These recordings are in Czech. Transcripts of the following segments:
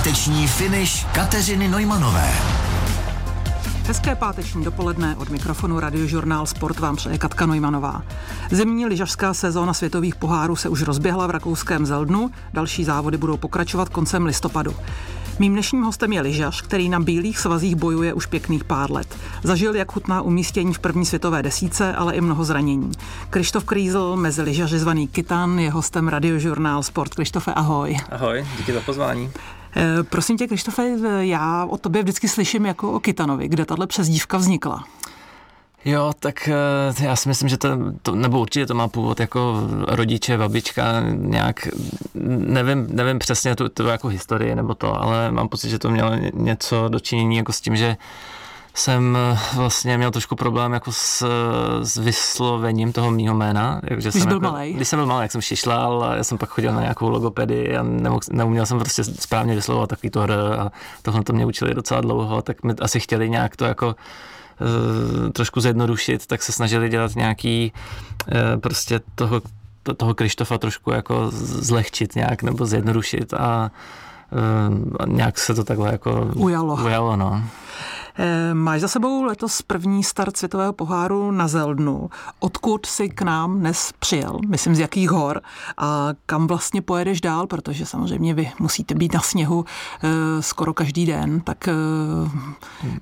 Páteční finish Kateřiny Nojmanové. Hezké páteční dopoledne od mikrofonu Radiožurnál Sport vám přeje Katka Nojmanová. Zimní lyžařská sezóna světových pohárů se už rozběhla v rakouském Zeldnu, další závody budou pokračovat koncem listopadu. Mým dnešním hostem je lyžař, který na bílých svazích bojuje už pěkných pár let. Zažil, jak chutná umístění v první světové desíce, ale i mnoho zranění. Krištof Krýzl, mezi lyžaři zvaný Kitan, je hostem radiožurnál Sport. Krištofe, ahoj. Ahoj, díky za pozvání. E, prosím tě, Krištofe, já o tobě vždycky slyším jako o Kitanovi. Kde tahle přezdívka vznikla? Jo, tak eh, já si myslím, že to, to, nebo určitě to má původ jako rodiče, babička, nějak, nevím, nevím přesně tu, tu jako historii nebo to, ale mám pocit, že to mělo něco dočinění jako s tím, že jsem eh, vlastně měl trošku problém jako s, s vyslovením toho mýho jména. Když jsem byl jako, malý? Když jsem byl malý, jak jsem šišlal a já jsem pak chodil na nějakou logopedii a nemohl, neuměl jsem prostě správně vyslovovat takový to hr a tohle to mě učili docela dlouho, tak mi asi chtěli nějak to jako Eh, trošku zjednodušit, tak se snažili dělat nějaký eh, prostě toho, toho Krištofa trošku jako zlehčit nějak nebo zjednodušit eh, a nějak se to takhle jako ujalo. ujalo no. Máš za sebou letos první start světového poháru na Zeldnu. Odkud si k nám dnes přijel? Myslím, z jakých hor? A kam vlastně pojedeš dál? Protože samozřejmě vy musíte být na sněhu skoro každý den. Tak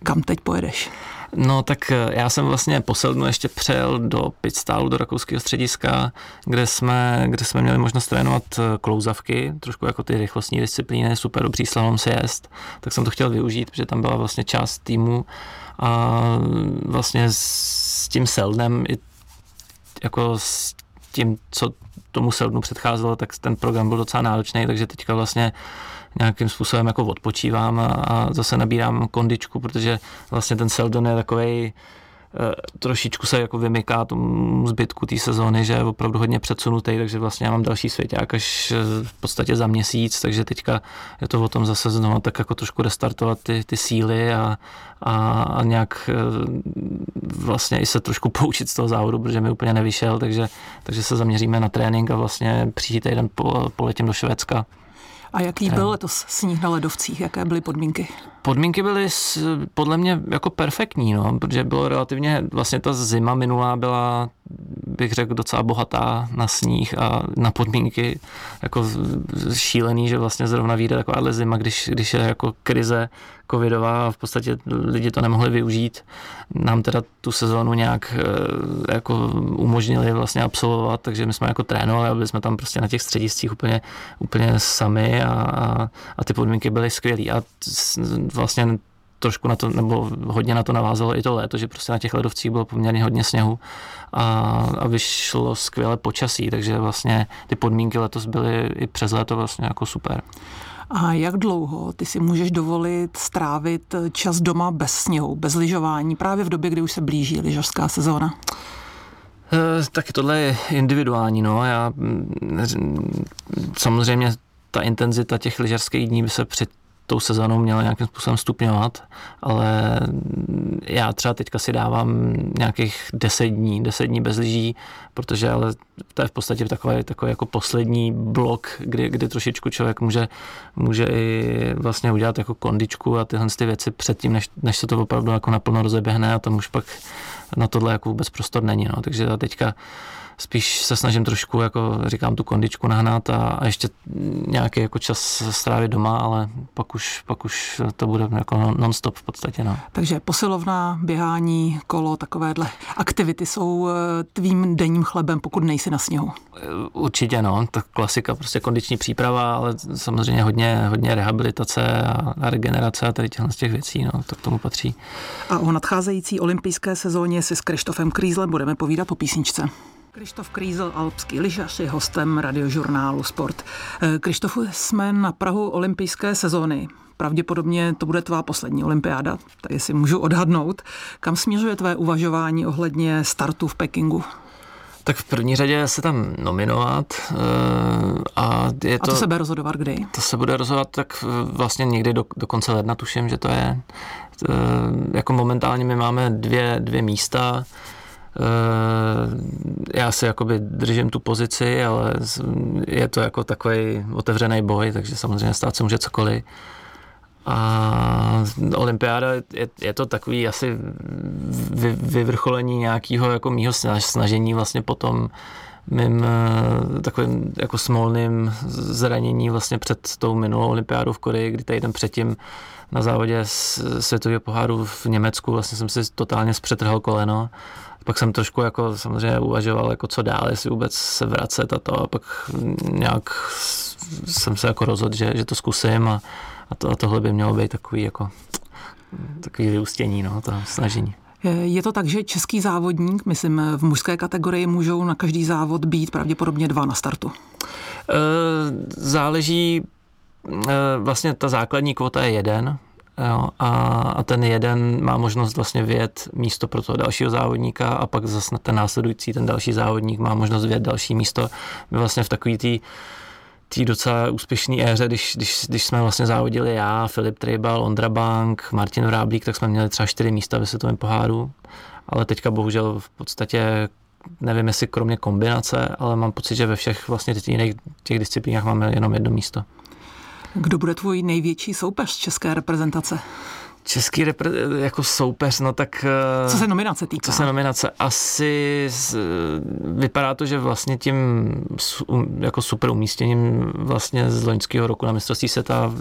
kam teď pojedeš? No tak eh, já jsem vlastně posednu ještě přijel do Pitstálu, do rakouského střediska, kde jsme, kde jsme měli možnost trénovat eh, klouzavky, trošku jako ty rychlostní disciplíny, super dobrý slalom jest, tak jsem to chtěl využít, protože tam byla vlastně část týmu. A vlastně s tím Seldnem i jako s tím, co tomu Seldnu předcházelo, tak ten program byl docela náročný, takže teďka vlastně nějakým způsobem jako odpočívám a, a zase nabírám kondičku, protože vlastně ten Seldon je takový eh, trošičku se jako vymyká tomu zbytku té sezóny, že je opravdu hodně předsunutý, takže vlastně já mám další svěťák až eh, v podstatě za měsíc, takže teďka je to o tom zase znovu tak jako trošku restartovat ty, ty síly a, a, a nějak eh, vlastně i se trošku poučit z toho závodu, protože mi úplně nevyšel, takže, takže se zaměříme na trénink a vlastně příští týden poletím do Švédska. A jaký byl letos sníh na ledovcích? Jaké byly podmínky? Podmínky byly podle mě jako perfektní, no, protože bylo relativně, vlastně ta zima minulá byla, bych řekl, docela bohatá na sníh a na podmínky jako šílený, že vlastně zrovna vyjde takováhle zima, když, když je jako krize covidová a v podstatě lidi to nemohli využít. Nám teda tu sezónu nějak eh, jako umožnili vlastně absolvovat, takže my jsme jako trénovali, aby jsme tam prostě na těch střediscích úplně, úplně sami a, a, a ty podmínky byly skvělé. A vlastně trošku na to, nebo hodně na to navázalo i to léto, že prostě na těch ledovcích bylo poměrně hodně sněhu a, a vyšlo skvěle počasí, takže vlastně ty podmínky letos byly i přes léto vlastně jako super. A jak dlouho ty si můžeš dovolit strávit čas doma bez sněhu, bez lyžování, právě v době, kdy už se blíží lyžařská sezóna? E, tak tohle je individuální, no. Já mm, samozřejmě ta intenzita těch lyžařských dní by se před tou sezónou měla nějakým způsobem stupňovat, ale já třeba teďka si dávám nějakých 10 dní, 10 dní bez lyží, protože ale to je v podstatě takový, takový jako poslední blok, kdy, kdy trošičku člověk může, může i vlastně udělat jako kondičku a tyhle ty věci předtím, než, než se to opravdu jako naplno rozeběhne a tam už pak na tohle jako vůbec prostor není. No. Takže já teďka spíš se snažím trošku, jako říkám, tu kondičku nahnat a, a ještě nějaký jako čas strávit doma, ale pak už, pak už to bude jako non-stop v podstatě. No. Takže posilovna, běhání, kolo, takovéhle aktivity jsou eh, tvým denním chlebem, pokud nejsi na sněhu. Eh, určitě no, tak klasika, prostě kondiční příprava, ale samozřejmě hodně, hodně rehabilitace a, a regenerace a tady těchto z těch věcí, no, to k tomu patří. A o nadcházející olympijské sezóně si s Krištofem Krýzlem budeme povídat po písničce. Krištof Krýzel, alpský lyžař, je hostem radiožurnálu Sport. Eh, Krištofu, jsme na Prahu olympijské sezóny. Pravděpodobně to bude tvá poslední olympiáda, tady si můžu odhadnout. Kam směřuje tvé uvažování ohledně startu v Pekingu? Tak v první řadě se tam nominovat eh, a je to... A to se bude rozhodovat kdy? To se bude rozhodovat tak vlastně někdy do, do konce ledna, tuším, že to je. Eh, jako momentálně my máme dvě, dvě místa, Eh, já si jakoby držím tu pozici, ale je to jako takový otevřený boj, takže samozřejmě stát se může cokoliv. a olympiáda je, je to takový asi vy, vyvrcholení nějakého jako mýho snažení vlastně potom mým eh, takovým jako smolným zranění vlastně před tou minulou olympiádou v Koreji, kdy týden předtím na závodě světového poháru v Německu vlastně jsem si totálně zpřetrhal koleno. Pak jsem trošku jako samozřejmě uvažoval, jako co dál, jestli vůbec se vracet a to a pak nějak jsem se jako rozhodl, že, že to zkusím a, a, to, a tohle by mělo být takový jako takový vyústění, no, to snažení. Je to tak, že český závodník, myslím, v mužské kategorii můžou na každý závod být pravděpodobně dva na startu? Eh, záleží, eh, vlastně ta základní kvota je jeden, Jo, a, a ten jeden má možnost vlastně vyjet místo pro toho dalšího závodníka a pak zase ten následující, ten další závodník má možnost vyjet další místo. My vlastně v takový tý, tý docela úspěšné éře, když, když, když, jsme vlastně závodili já, Filip Trejbal, Ondra Bank, Martin Vráblík, tak jsme měli třeba čtyři místa ve světovém poháru, ale teďka bohužel v podstatě nevím, jestli kromě kombinace, ale mám pocit, že ve všech vlastně těch, jiných, těch disciplínách máme jenom jedno místo. Kdo bude tvůj největší soupeř české reprezentace? Český repre- jako soupeř, no tak... Co se nominace týká? Co se nominace, asi z, vypadá to, že vlastně tím um, jako super umístěním vlastně z loňského roku na mistrovství světa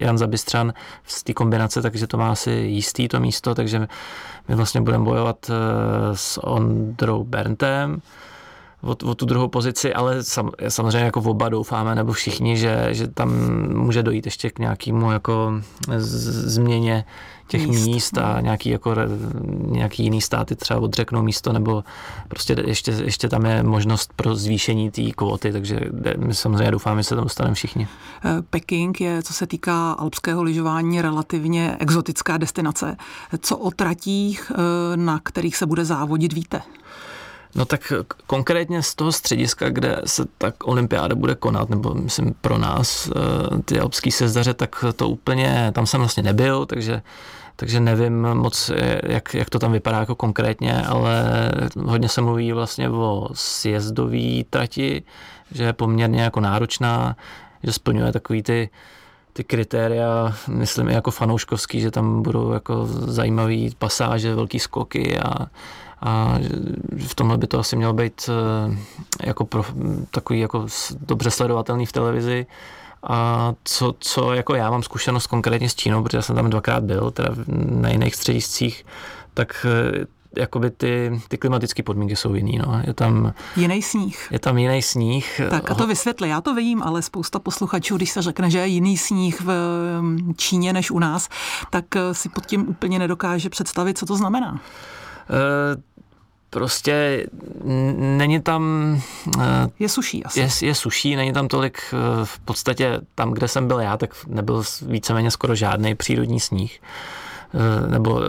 Jan Zabistřan z té kombinace, takže to má asi jistý to místo, takže my vlastně budeme bojovat eh, s Ondrou Berntem, o, o tu druhou pozici, ale sam, samozřejmě jako v oba doufáme, nebo všichni, že, že tam může dojít ještě k nějakému jako změně těch míst, míst a no. nějaký, jako, nějaký jiný státy třeba odřeknou místo, nebo prostě ještě, ještě tam je možnost pro zvýšení té kvóty, takže my samozřejmě doufáme, že se tam dostaneme všichni. Eh, Peking je, co se týká alpského lyžování, relativně exotická destinace. Co o tratích, eh, na kterých se bude závodit, víte? No tak konkrétně z toho střediska, kde se tak olympiáda bude konat, nebo myslím pro nás, eh, ty alpský sezdaře, tak to úplně, tam jsem vlastně nebyl, takže takže nevím moc, jak, jak to tam vypadá jako konkrétně, ale hodně se mluví vlastně o sjezdové trati, že je poměrně jako náročná, že splňuje takový ty, ty kritéria, myslím i jako fanouškovský, že tam budou jako zajímavé pasáže, velký skoky a, a v tomhle by to asi mělo být eh, jako pro, takový jako dobře sledovatelný v televizi. A co, co jako já mám zkušenost konkrétně s Čínou, protože jsem tam dvakrát byl, teda na jiných střediscích, tak eh, jakoby ty, ty klimatické podmínky jsou jiný. No. Je tam jiný sníh. Je tam jiný sníh. Tak a to vysvětli, já to vím, ale spousta posluchačů, když se řekne, že je jiný sníh v mm, Číně než u nás, tak eh, si pod tím úplně nedokáže představit, co to znamená. Prostě není tam... Eh, je suší asi. Je, je suší, není tam tolik, eh, v podstatě tam, kde jsem byl já, tak nebyl víceméně skoro žádný přírodní sníh eh, nebo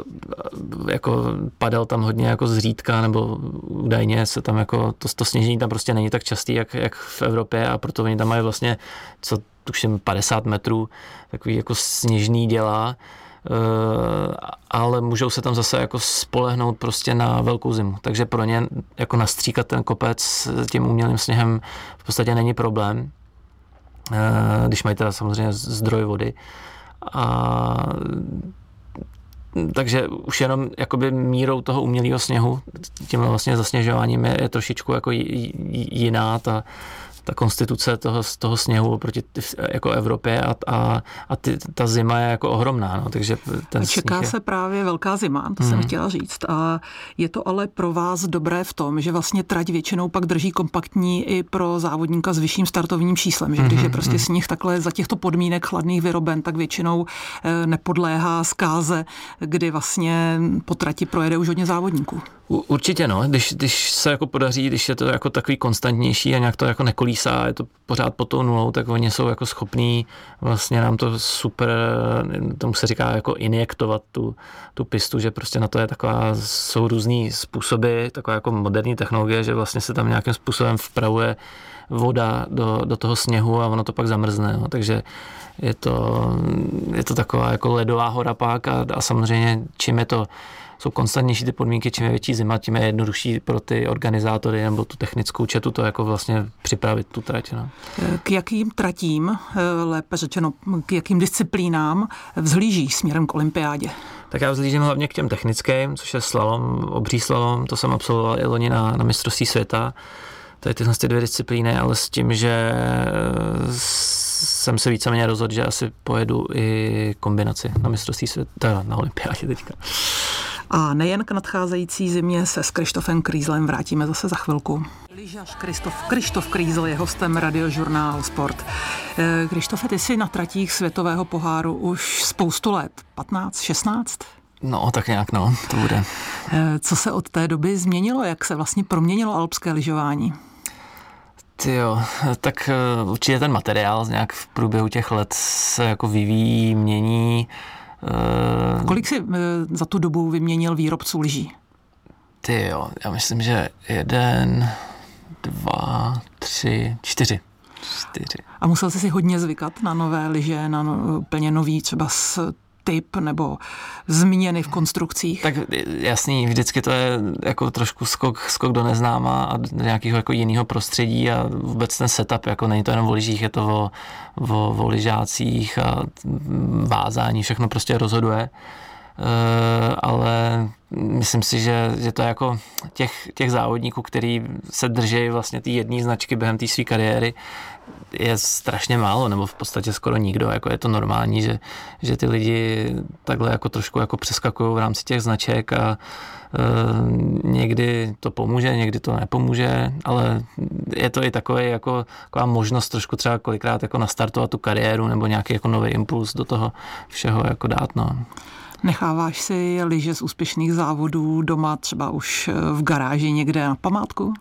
jako padal tam hodně jako zřídka, nebo údajně se tam jako, to, to sněžení tam prostě není tak častý, jak, jak v Evropě a proto oni tam mají vlastně, co tuším 50 metrů, takový jako sněžný děla, Eh, ale můžou se tam zase jako spolehnout prostě na velkou zimu. Takže pro ně jako nastříkat ten kopec tím umělým sněhem v podstatě není problém, eh, když mají teda samozřejmě zdroj vody. A takže už jenom jakoby mírou toho umělého sněhu, tím vlastně zasněžováním je, je trošičku jako jiná ta, ta konstituce toho, toho sněhu proti jako Evropě a, a, a ty, ta zima je jako ohromná. No, takže ten Čeká je... se právě velká zima, to hmm. jsem chtěla říct. A je to ale pro vás dobré v tom, že vlastně trať většinou pak drží kompaktní i pro závodníka s vyšším startovním číslem. Že když je hmm, prostě hmm. sníh takhle za těchto podmínek chladných vyroben, tak většinou eh, nepodléhá zkáze, kdy vlastně po trati projede už hodně závodníků. Určitě no, když, když se jako podaří, když je to jako takový konstantnější a nějak to jako nekolísá, je to pořád pod tou nulou, tak oni jsou jako schopní vlastně nám to super, tomu se říká jako injektovat tu, tu pistu, že prostě na to je taková, jsou různý způsoby, taková jako moderní technologie, že vlastně se tam nějakým způsobem vpravuje voda do, do toho sněhu a ono to pak zamrzne. No. Takže je to, je to taková jako ledová hora pak a, a samozřejmě čím je to jsou konstantnější ty podmínky, čím je větší zima, tím je jednodušší pro ty organizátory nebo tu technickou četu to jako vlastně připravit tu trať. No. K jakým tratím, lépe řečeno, k jakým disciplínám vzhlíží směrem k olympiádě? Tak já vzlížím hlavně k těm technickým, což je slalom, obří slalom, to jsem absolvoval i loni na, na mistrovství světa. Tady tyhle ty dvě disciplíny, ale s tím, že jsem se víceméně rozhodl, že asi pojedu i kombinaci na mistrovství světa, na olympiádě teďka. A nejen k nadcházející zimě se s Krištofem Krýzlem vrátíme zase za chvilku. Lyžař Kristof, Krištof Krýzl je hostem radiožurnálu Sport. Eh, Krištofe, ty jsi na tratích světového poháru už spoustu let, 15, 16? No, tak nějak no, to bude. Eh, co se od té doby změnilo? Jak se vlastně proměnilo alpské lyžování? Ty jo, tak eh, určitě ten materiál nějak v průběhu těch let se jako vyvíjí, mění. Uh, Kolik jsi uh, za tu dobu vyměnil výrobců lyží? Ty jo, já myslím, že jeden, dva, tři, čtyři. Čtyři. A musel jsi si hodně zvykat na nové lyže, na no, úplně nový třeba s typ nebo změny v konstrukcích? Tak jasný, vždycky to je jako trošku skok, skok do neznáma a do nějakého jako jiného prostředí a vůbec ten setup, jako není to jenom o lyžích, je to o, o, o lyžácích a vázání, všechno prostě rozhoduje. Uh, ale myslím si, že, že to je jako těch, těch závodníků, který se drží vlastně ty jedné značky během té své kariéry, je strašně málo, nebo v podstatě skoro nikdo. Jako je to normální, že, že ty lidi takhle jako trošku jako přeskakují v rámci těch značek a e, někdy to pomůže, někdy to nepomůže, ale je to i takový jako, taková možnost trošku třeba kolikrát jako nastartovat tu kariéru nebo nějaký jako nový impuls do toho všeho jako dát. No. Necháváš si lyže z úspěšných závodů doma třeba už v garáži někde na památku?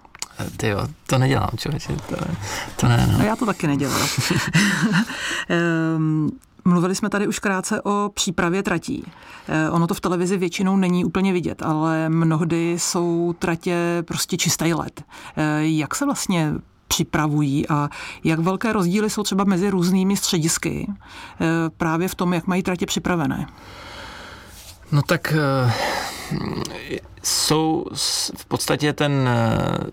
Ty jo, to nedělám, člověče, to, to ne. No. no já to taky nedělám. um, Mluvili jsme tady už krátce o přípravě tratí. Eh, ono to v televizi většinou není úplně vidět, ale mnohdy jsou tratě prostě čistý let. Eh, jak se vlastně připravují a jak velké rozdíly jsou třeba mezi různými středisky eh, právě v tom, jak mají tratě připravené? No tak jsou v podstatě ten,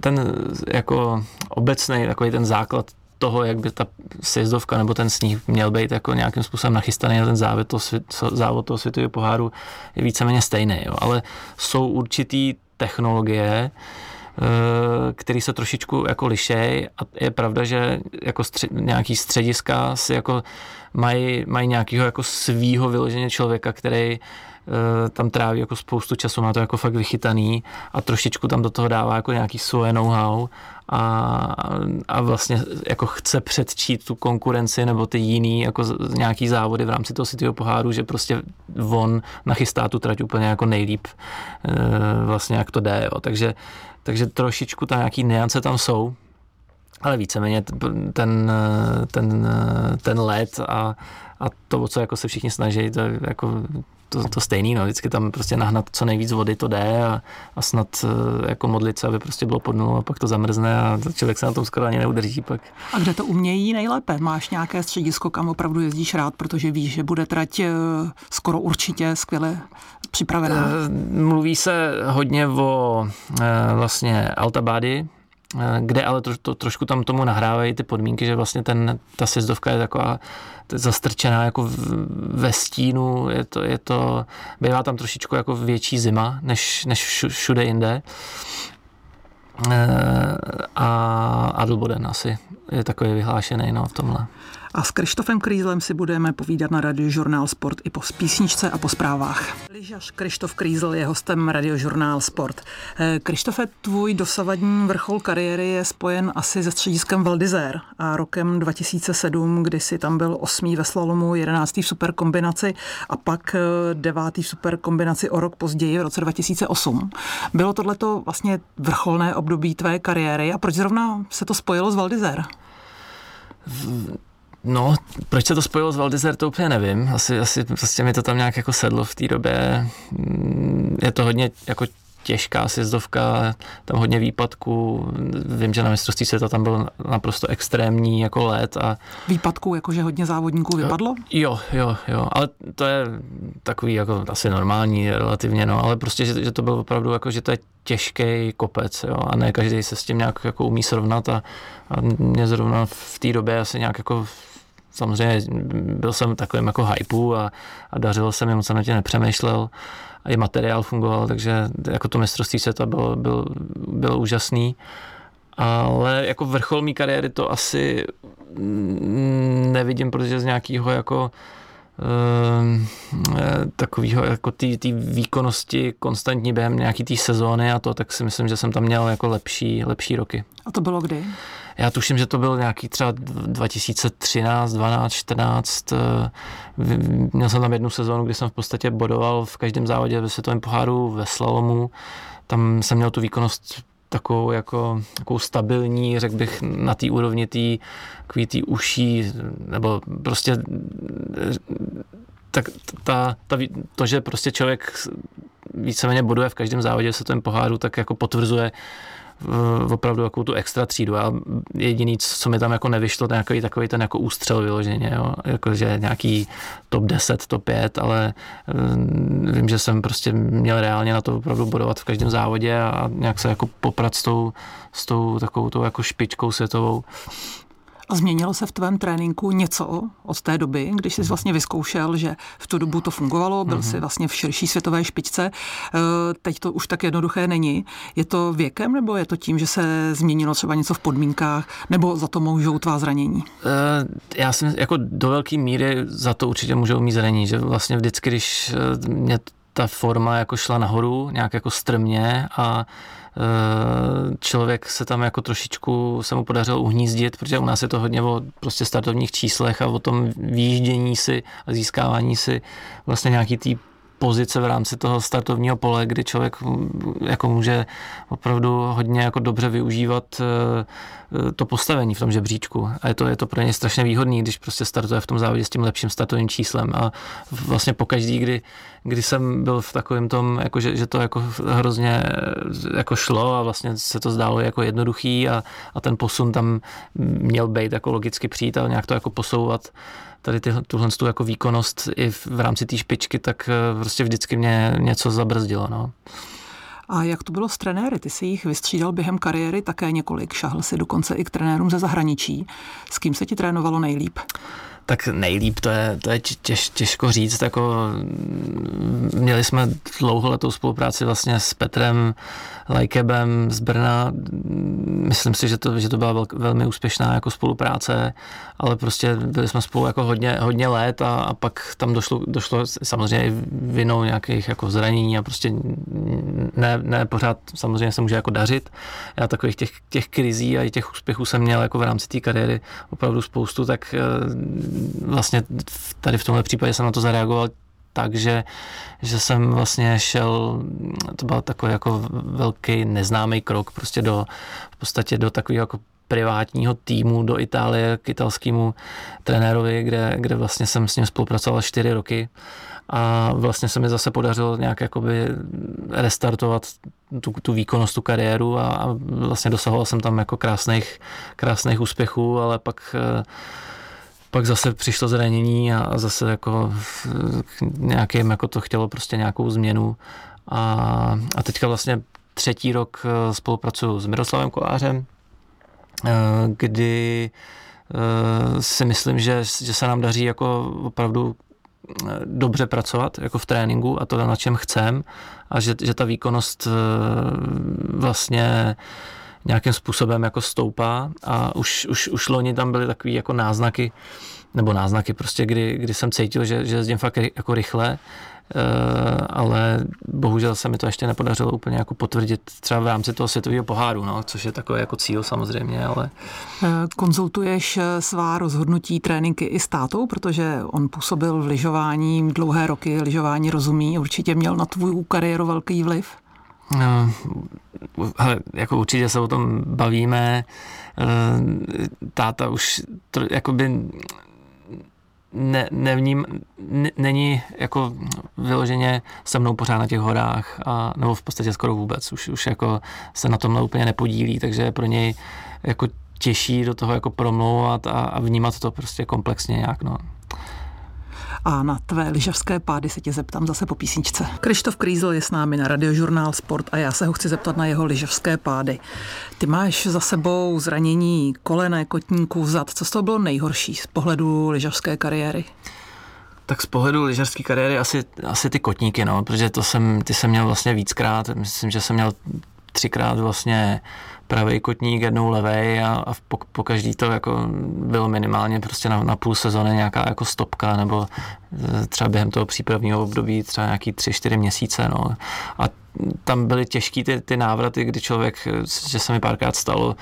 ten jako obecný takový ten základ toho, jak by ta sjezdovka nebo ten sníh měl být jako nějakým způsobem nachystaný na ten závod toho, svět, závod toho světového poháru je víceméně stejný. Jo. Ale jsou určitý technologie, eh, který se trošičku jako lišej a je pravda, že jako střed, nějaký střediska si jako mají, mají nějakého jako svýho vyloženě člověka, který tam tráví jako spoustu času, má to jako fakt vychytaný a trošičku tam do toho dává jako nějaký svoje know-how a, a vlastně jako chce předčít tu konkurenci nebo ty jiný jako nějaký závody v rámci toho Cityho poháru, že prostě on nachystá tu trať úplně jako nejlíp eh, vlastně jak to jde, jo. Takže, takže trošičku tam nějaký niance tam jsou, ale víceméně ten, ten, ten let a, a to, co jako se všichni snaží, to je jako to, to stejný, no, vždycky tam prostě nahnat co nejvíc vody to jde a, a snad eh, jako modlit se, aby prostě bylo pod nulou a pak to zamrzne a člověk se na tom skoro ani neudrží pak. A kde to umějí nejlépe? Máš nějaké středisko, kam opravdu jezdíš rád, protože víš, že bude trať eh, skoro určitě skvěle připravená? Eh, mluví se hodně o vlastně Altabády, kde ale to, to, trošku tam tomu nahrávají ty podmínky, že vlastně ten, ta sjezdovka je taková zastrčená jako v, ve stínu, je to, je to, bývá tam trošičku jako větší zima, než, než všude jinde. E, a Adelboden asi je takový vyhlášený no, v tomhle. A s Krištofem Krýzlem si budeme povídat na radiožurnál Sport i po písničce a po zprávách. Lyžař Krištof Krýzl je hostem radiožurnál Sport. Eh, Krištofe, tvůj dosavadní vrchol kariéry je spojen asi se střediskem Valdizér a rokem 2007, kdy si tam byl osmý ve slalomu, jedenáctý v superkombinaci a pak eh, devátý v superkombinaci o rok později v roce 2008. Bylo tohleto vlastně vrcholné období tvé kariéry a proč zrovna se to spojilo s Valdizér? No, proč se to spojilo s Valdizer, to úplně nevím. Asi, asi prostě mi to tam nějak jako sedlo v té době. Mm, je to hodně jako těžká sjezdovka, tam hodně výpadků. Vím, že na mistrovství světa tam byl naprosto extrémní jako let. A... Výpadků, jakože hodně závodníků vypadlo? Jo, jo, jo, ale to je takový jako asi normální relativně, no, ale prostě, že, že to bylo opravdu jako, že to je těžký kopec, jo, a ne každý se s tím nějak jako umí srovnat a, a mě zrovna v té době asi nějak jako samozřejmě byl jsem takovým jako hypeu a, a dařilo se mi, moc jsem na tě nepřemýšlel i materiál fungoval, takže jako to mistrovství světa bylo, bylo, bylo úžasný. Ale jako vrchol mý kariéry to asi nevidím, protože z nějakého jako takového jako té výkonnosti konstantní během nějaký té sezóny a to, tak si myslím, že jsem tam měl jako lepší, lepší roky. A to bylo kdy? Já tuším, že to byl nějaký třeba 2013, 12, 14. Měl jsem tam jednu sezónu, kdy jsem v podstatě bodoval v každém závodě ve světovém poháru ve slalomu. Tam jsem měl tu výkonnost takovou jako takovou stabilní, řekl bych, na té úrovni té tý uší, nebo prostě tak ta, ta, to, že prostě člověk víceméně boduje v každém závodě se ten poháru, tak jako potvrzuje opravdu jako tu extra třídu a jediný, co mi tam jako nevyšlo, nějaký takový ten jako ústřel vyloženě, jo? Jako, že nějaký top 10, top 5, ale mm, vím, že jsem prostě měl reálně na to opravdu bodovat v každém závodě a nějak se jako poprat s tou, s tou takovou tou jako špičkou světovou. A změnilo se v tvém tréninku něco od té doby, když jsi vlastně vyzkoušel, že v tu dobu to fungovalo, byl jsi vlastně v širší světové špičce, eh, teď to už tak jednoduché není. Je to věkem nebo je to tím, že se změnilo třeba něco v podmínkách, nebo za to můžou tvá zranění? Eh, já si jako do velké míry za to určitě můžou mít zranění, že vlastně vždycky, když eh, mě ta forma jako šla nahoru, nějak jako strmě a člověk se tam jako trošičku se mu podařilo uhnízdit, protože u nás je to hodně o prostě startovních číslech a o tom výjíždění si a získávání si vlastně nějaký tý pozice v rámci toho startovního pole, kdy člověk jako může opravdu hodně jako dobře využívat eh, eh, to postavení v tom žebříčku. A je to, je to pro ně strašně výhodný, když prostě startuje v tom závodě s tím lepším startovým číslem. A vlastně pokaždý, kdy, kdy jsem byl v takovém tom, jako že, že to jako hrozně eh, jako šlo a vlastně se to zdálo jako jednoduchý a, a ten posun tam měl být jako logicky přijít a nějak to jako posouvat, tady ty, tuhle tu jako výkonnost i v, v rámci té špičky, tak eh, prostě vždycky mě něco zabrzdilo. No. A jak to bylo s trenéry? Ty jsi jich vystřídal během kariéry také několik, šahl si dokonce i k trenérům ze zahraničí. S kým se ti trénovalo nejlíp? Tak nejlíp, to je, to je těž, těžko říct. Jako, měli jsme dlouholetou spolupráci vlastně s Petrem Lajkebem z Brna. Myslím si, že to, že to byla vel, velmi úspěšná jako spolupráce, ale prostě byli jsme spolu jako hodně, hodně let a, a pak tam došlo, došlo samozřejmě i vinou nějakých jako zranění a prostě ne, ne pořád samozřejmě se může jako dařit. Já takových těch, těch krizí a těch úspěchů jsem měl jako v rámci té kariéry opravdu spoustu, tak eh, vlastně tady v tomhle případě jsem na to zareagoval tak, že, že jsem vlastně šel, to byl takový jako velký neznámý krok prostě do, v podstatě do takového jako privátního týmu do Itálie k italskému trenérovi, kde, kde vlastně jsem s ním spolupracoval čtyři roky. A vlastně se mi zase podařilo nějak jakoby restartovat tu, tu výkonnost, tu kariéru a, a vlastně dosahoval jsem tam jako krásných, krásných úspěchů, ale pak pak zase přišlo zranění a zase jako nějakým jako to chtělo prostě nějakou změnu. A, a teďka vlastně třetí rok eh, spolupracuju s Miroslavem Kolářem, eh, kdy eh, si myslím, že, že se nám daří jako opravdu dobře pracovat jako v tréninku a to na čem chcem. A že, že ta výkonnost vlastně nějakým způsobem jako stoupá a už, už, už loni tam byly takové jako náznaky, nebo náznaky prostě, kdy, kdy jsem cítil, že, že jezdím fakt jako rychle, Uh, ale bohužel se mi to ještě nepodařilo úplně jako potvrdit třeba v rámci toho světového poháru, no, což je takový jako cíl samozřejmě, ale... Eh, konzultuješ eh, svá rozhodnutí tréninky i s tátou, protože on působil v lyžování dlouhé roky, lyžování rozumí, určitě měl na tvou kariéru velký vliv? No, hele, jako určitě se o tom bavíme. Eh, táta už to, jakoby ne, nevním, ne, není jako vyloženě se mnou pořád na těch horách, a, nebo v podstatě skoro vůbec, už, už jako se na tomhle úplně nepodílí, takže pro něj jako těžší do toho jako promlouvat a, a vnímat to prostě komplexně nějak, no. A na tvé lyžařské pády se tě zeptám zase po písničce. Krištof Krýzl je s námi na radiožurnál Sport a já se ho chci zeptat na jeho lyžařské pády. Ty máš za sebou zranění kolene, kotníků, zad. Co z toho bylo nejhorší z pohledu lyžařské kariéry? Tak z pohledu lyžařské kariéry asi, asi ty kotníky, no, protože to jsem, ty jsem měl vlastně víckrát, myslím, že jsem měl třikrát vlastně pravý kotník, jednou levej a, a po, po každý to jako bylo minimálně prostě na, na půl sezóny nějaká jako stopka nebo e, třeba během toho přípravního období třeba nějaký tři, čtyři měsíce, no. A tam byly těžký ty, ty návraty, kdy člověk, že se mi párkrát stalo,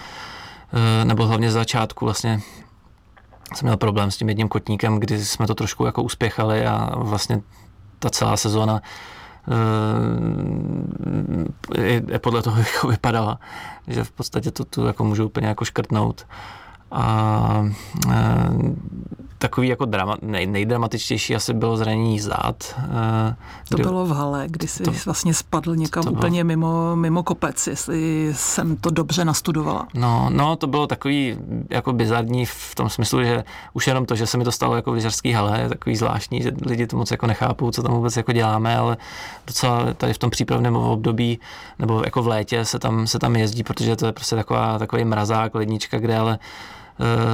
e, nebo hlavně z začátku vlastně jsem měl problém s tím jedním kotníkem, kdy jsme to trošku jako uspěchali a vlastně ta celá sezóna je, je podle toho jako vypadala, že v podstatě to tu jako můžu úplně jako škrtnout. A e, takový jako drama, nej, nejdramatičtější asi bylo zranění zad. E, to bylo v hale, kdy jsi to, vlastně spadl někam to úplně bylo, mimo, mimo kopec, jestli jsem to dobře nastudovala. No, no, to bylo takový jako bizarní v tom smyslu, že už jenom to, že se mi to stalo jako v lyžařský hale, je takový zvláštní, že lidi to moc jako nechápou, co tam vůbec jako děláme, ale docela tady v tom přípravném období nebo jako v létě se tam, se tam jezdí, protože to je prostě taková, takový mrazák, lednička, kde ale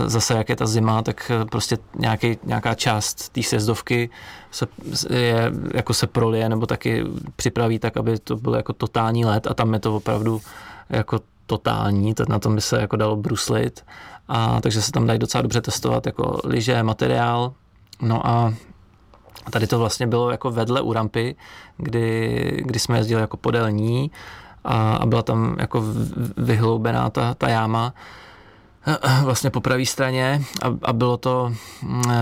zase jak je ta zima, tak eh, prostě nějaký, nějaká část té sezdovky se, je, jako se prolije nebo taky připraví tak, aby to byl jako totální let a tam je to opravdu jako totální, to na tom by se jako dalo bruslit. A takže se tam dají docela dobře testovat jako lyže, materiál, no a tady to vlastně bylo jako vedle u rampy, kdy, kdy jsme jezdili jako podél ní a, a byla tam jako vyhloubená ta, ta jáma, vlastně po pravé straně a, a bylo to, e,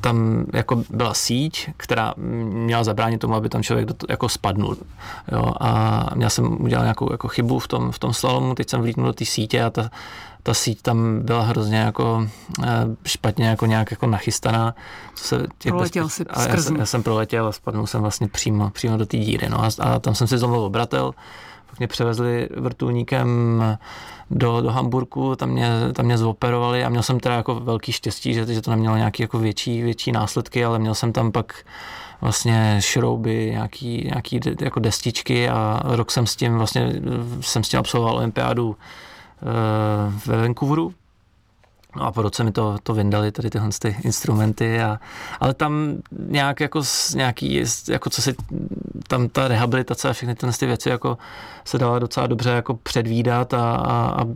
tam jako byla síť, která měla zabránit tomu, aby tam člověk do, jako spadnul. Jo, a měl jsem udělal nějakou jako chybu v tom, v tom slalomu, teď jsem vlítnul do té sítě a ta, ta síť tam byla hrozně jako e, špatně jako nějak jako nachystaná. Co se těch proletěl bezpečí, si já, jsem, já jsem proletěl a spadnul jsem vlastně přímo, přímo do té díry. No a, a tam jsem si zlomil obratel, mě převezli vrtulníkem do, do Hamburku, tam mě, tam mě zoperovali a měl jsem teda jako velký štěstí, že, že to nemělo nějaký jako větší, větší následky, ale měl jsem tam pak vlastně šrouby, nějaký, nějaký jako destičky a rok jsem s tím vlastně jsem s tím absolvoval olympiádu e, ve Vancouveru No a po roce mi to, to vyndali, tady tyhle ty instrumenty, a, ale tam nějak jako, nějaký, jako co si, tam ta rehabilitace a všechny tyhle ty věci jako se dala docela dobře jako předvídat a, a, a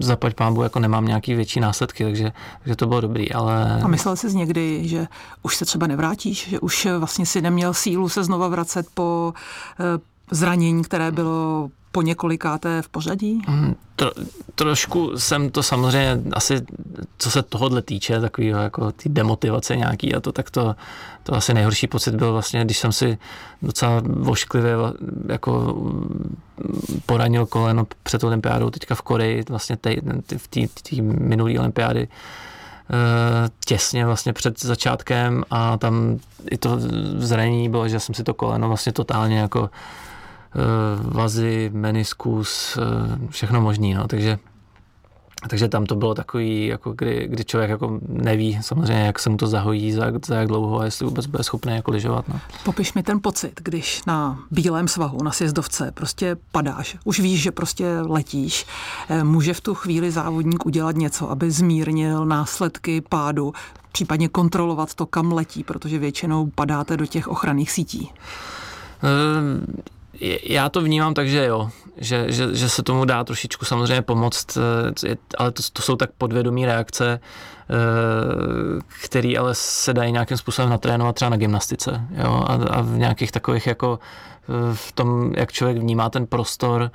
zapať pámbu jako nemám nějaký větší následky, takže, takže to bylo dobrý, ale... A myslel jsi někdy, že už se třeba nevrátíš, že už vlastně si neměl sílu se znova vracet po eh, zranění, které bylo po několikáté v pořadí? Mm, tro, trošku jsem to samozřejmě asi, co se tohohle týče, takového jako ty demotivace nějaký a to, tak to, to asi nejhorší pocit byl vlastně, když jsem si docela vošklivě jako poranil koleno před olympiádou teďka v Koreji, vlastně tej, v té minulé olympiády, eh, těsně vlastně před začátkem a tam i to zranění bylo, že jsem si to koleno vlastně totálně jako vazy, meniskus, eh, všechno možný, no, takže takže tam to bylo takový, jako kdy, kdy člověk jako neví samozřejmě, jak se mu to zahojí, za, za jak dlouho a jestli vůbec bude schopný jako lyžovat. No. Popiš mi ten pocit, když na bílém svahu, na sjezdovce prostě padáš. Už víš, že prostě letíš. Eh, může v tu chvíli závodník udělat něco, aby zmírnil následky pádu, případně kontrolovat to, kam letí, protože většinou padáte do těch ochranných sítí. Já to vnímám tak, že jo, že, že, že se tomu dá trošičku samozřejmě pomoct, eh, ale to, to jsou tak podvědomí reakce, eh, které ale se dají nějakým způsobem natrénovat třeba na gymnastice jo, a, a v nějakých takových jako eh, v tom, jak člověk vnímá ten prostor,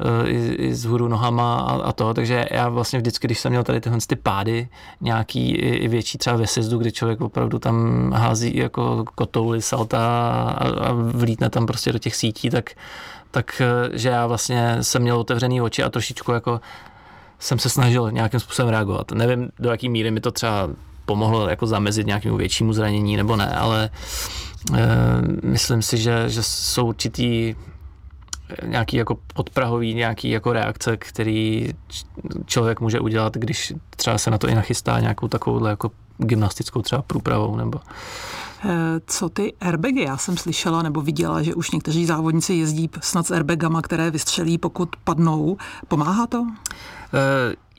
Eh, i, i z hůru nohama a, a to, takže já vlastně vždycky, když jsem měl tady tyhle ty pády, nějaký i, i větší třeba ve sezdu, kdy člověk opravdu tam hází jako kotouly, salta a, a vlítne tam prostě do těch sítí, tak, tak že já vlastně jsem měl otevřený oči a trošičku jako jsem se snažil nějakým způsobem reagovat. Nevím, do jaký míry mi to třeba pomohlo jako zamezit nějakému většímu zranění nebo ne, ale myslím si, že, že jsou určitý nějaký jako podprahový nějaký jako reakce, který člověk může udělat, když třeba se na to i nachystá nějakou takovouhle jako gymnastickou třeba průpravou nebo eh, co ty airbagy? Já jsem slyšela nebo viděla, že už někteří závodníci jezdí snad s airbagama, které vystřelí, pokud padnou. Pomáhá to?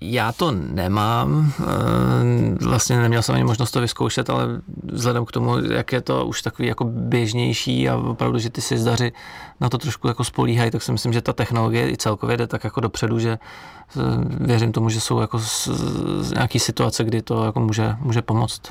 Já to nemám, eh, vlastně neměl jsem ani možnost to vyzkoušet, ale vzhledem k tomu, jak je to už takový jako běžnější a opravdu, že ty si zdaři na to trošku jako spolíhají, tak si myslím, že ta technologie i celkově jde tak jako dopředu, že eh, věřím tomu, že jsou jako nějaký situace, kdy to jako může, může pomoct.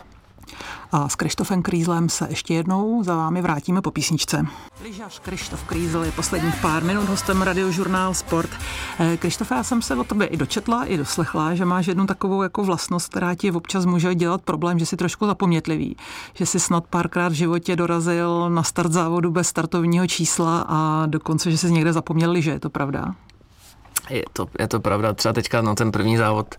A s Krištofem Krýzlem se ještě jednou za vámi vrátíme po písničce. Lyžař Krištof Krýzl je posledních pár minut hostem radiožurnál Sport. Eh, Krištofe, já jsem se o tobě i dočetla, i doslechla, že máš jednu takovou jako vlastnost, která ti občas může dělat problém, že jsi trošku zapomnětlivý. Že jsi snad párkrát v životě dorazil na start závodu bez startovního čísla a dokonce, že jsi někde zapomněl liže, je to pravda? Je to, je to pravda, třeba teďka na ten první závod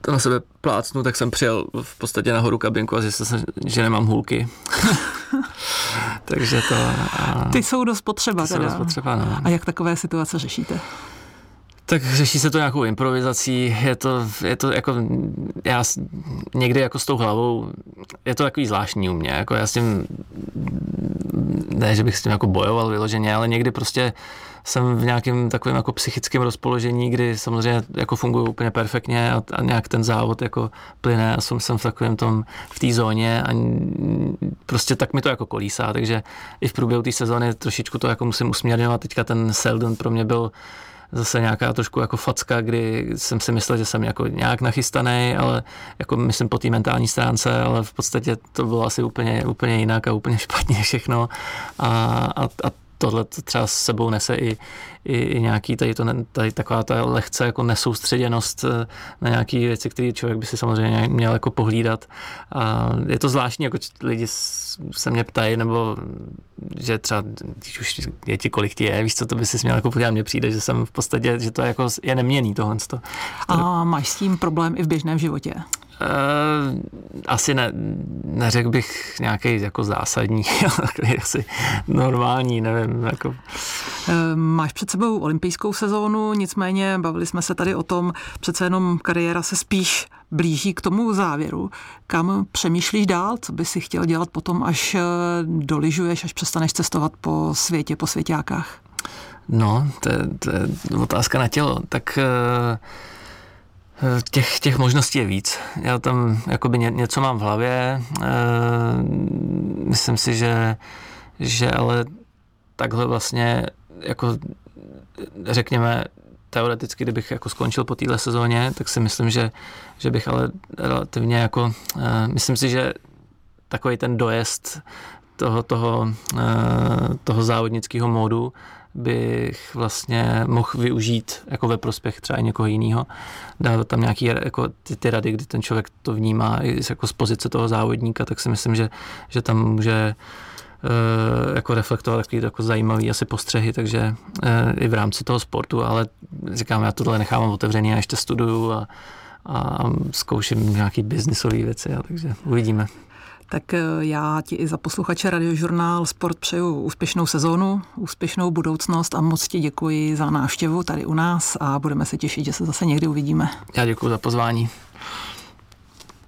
to na sebe plácnu, tak jsem přijel v podstatě nahoru kabinku a zjistil jsem, že nemám hůlky. Takže to... A... Ty jsou dost potřeba ty teda. Jsou dost potřeba, no. A jak takové situace řešíte? Tak řeší se to nějakou improvizací, je to, je to jako, já někdy jako s tou hlavou, je to takový zvláštní u mě, jako já s tím, ne, že bych s tím jako bojoval vyloženě, ale někdy prostě jsem v nějakém takovém jako psychickém rozpoložení, kdy samozřejmě jako funguji úplně perfektně a, a nějak ten závod jako plyne a jsem, jsem v takovém tom, v té zóně a prostě tak mi to jako kolísá, takže i v průběhu té sezóny trošičku to jako musím usměrňovat. Teďka ten Seldon pro mě byl zase nějaká trošku jako facka, kdy jsem si myslel, že jsem jako nějak nachystaný, ale jako myslím po té mentální stránce, ale v podstatě to bylo asi úplně, úplně jinak a úplně špatně všechno a, a, a tohle třeba s sebou nese i, i, i nějaký tady, to, tady taková ta lehce jako nesoustředěnost eh, na nějaké věci, které člověk by si samozřejmě měl jako pohlídat. A je to zvláštní, jako lidi se mě ptají, nebo že třeba, když už je ti kolik ti je, víš co, to by si měl jako podívat, mně přijde, že jsem v podstatě, že to jako je neměný tohle. A máš s tím problém i v běžném životě? Uh, asi ne, neřekl bych nějaký jako zásadní, ale asi normální, nevím. Jako. Eh, máš před sebou olympijskou sezónu, nicméně bavili jsme se tady o tom, přece jenom kariéra se spíš blíží k tomu závěru. Kam přemýšlíš dál, co bys si chtěl dělat potom, až eh, doližuješ, až přestaneš cestovat po světě, po svěťákách? No, to je, to je otázka na tělo. Tak uh, Těch, těch možností je víc. Já tam jakoby ně, něco mám v hlavě. E, myslím si, že, že ale takhle vlastně jako řekněme teoreticky, kdybych jako skončil po téhle sezóně, tak si myslím, že, že bych ale relativně jako, e, myslím si, že takový ten dojezd toho, toho, e, toho závodnického módu bych vlastně mohl využít jako ve prospěch třeba i někoho jiného. Dát tam nějaký jako ty, ty rady, kdy ten člověk to vnímá jako z pozice toho závodníka, tak si myslím, že, že tam může uh, jako reflektovat takový jako zajímavý asi postřehy, takže uh, i v rámci toho sportu, ale říkám, já tohle nechávám otevřený a ještě studuju a, a zkouším nějaký biznisové věci, a takže uvidíme. Tak eh, já ti i za posluchače radiožurnál Sport přeju úspěšnou sezónu, úspěšnou budoucnost a moc ti děkuji za návštěvu tady u nás a budeme se těšit, že se zase někdy uvidíme. Já děkuji za pozvání.